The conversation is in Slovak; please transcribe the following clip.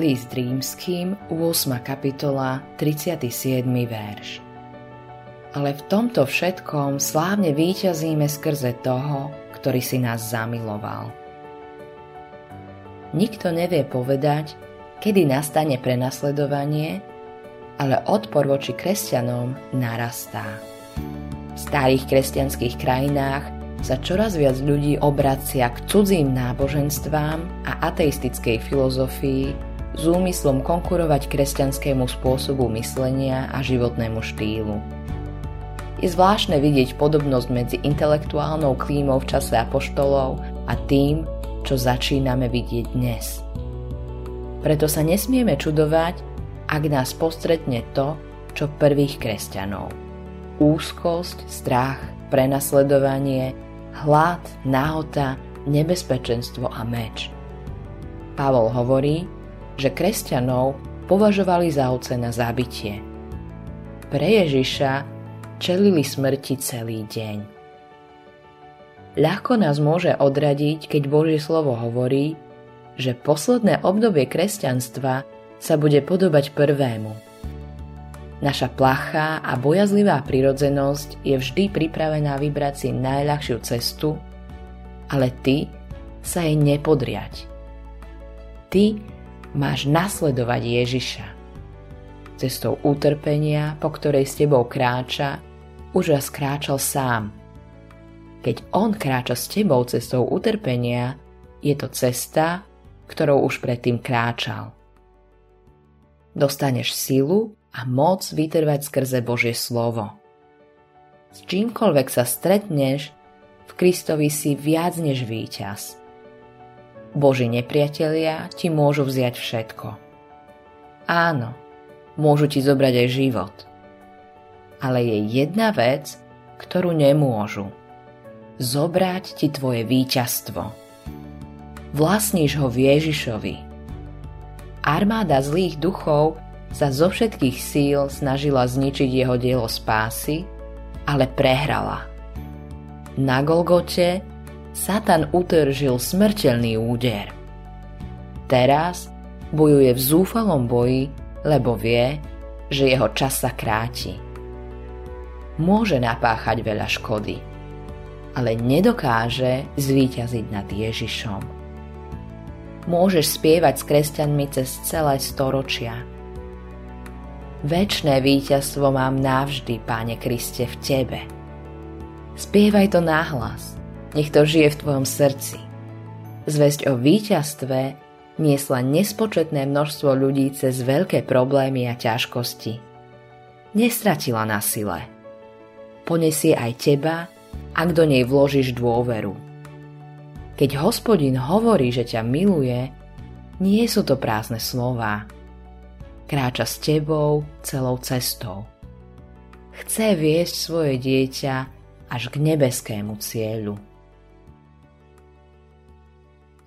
List rímským, 8. kapitola, 37. verš. Ale v tomto všetkom slávne výťazíme skrze toho, ktorý si nás zamiloval. Nikto nevie povedať, kedy nastane prenasledovanie, ale odpor voči kresťanom narastá. V starých kresťanských krajinách sa čoraz viac ľudí obracia k cudzím náboženstvám a ateistickej filozofii s úmyslom konkurovať kresťanskému spôsobu myslenia a životnému štýlu. Je zvláštne vidieť podobnosť medzi intelektuálnou klímou v čase apoštolov a tým, čo začíname vidieť dnes. Preto sa nesmieme čudovať, ak nás postretne to, čo prvých kresťanov. Úzkosť, strach, prenasledovanie, hlad, náhota, nebezpečenstvo a meč. Pavol hovorí, že kresťanov považovali za ovce na zabitie. Pre Ježiša čelili smrti celý deň. Ľahko nás môže odradiť, keď Božie slovo hovorí, že posledné obdobie kresťanstva sa bude podobať prvému. Naša plachá a bojazlivá prirodzenosť je vždy pripravená vybrať si najľahšiu cestu, ale ty sa jej nepodriať. Ty máš nasledovať Ježiša. Cestou utrpenia, po ktorej s tebou kráča, už raz kráčal sám. Keď on kráča s tebou cestou utrpenia, je to cesta, ktorou už predtým kráčal. Dostaneš silu a moc vytrvať skrze Božie slovo. S čímkoľvek sa stretneš, v Kristovi si viac než víťaz. Boží nepriatelia ti môžu vziať všetko. Áno, môžu ti zobrať aj život. Ale je jedna vec, ktorú nemôžu. Zobrať ti tvoje víťazstvo. Vlastníš ho v Ježišovi. Armáda zlých duchov sa zo všetkých síl snažila zničiť jeho dielo spásy, ale prehrala. Na Golgote Satan utržil smrteľný úder. Teraz bojuje v zúfalom boji, lebo vie, že jeho čas sa kráti. Môže napáchať veľa škody, ale nedokáže zvíťaziť nad Ježišom. Môžeš spievať s kresťanmi cez celé storočia – Večné víťazstvo mám navždy, Páne Kriste, v Tebe. Spievaj to náhlas, nech to žije v Tvojom srdci. Zväzť o víťazstve niesla nespočetné množstvo ľudí cez veľké problémy a ťažkosti. Nestratila na sile. Ponesie aj teba, ak do nej vložíš dôveru. Keď hospodin hovorí, že ťa miluje, nie sú to prázdne slová, kráča s tebou celou cestou. Chce viesť svoje dieťa až k nebeskému cieľu.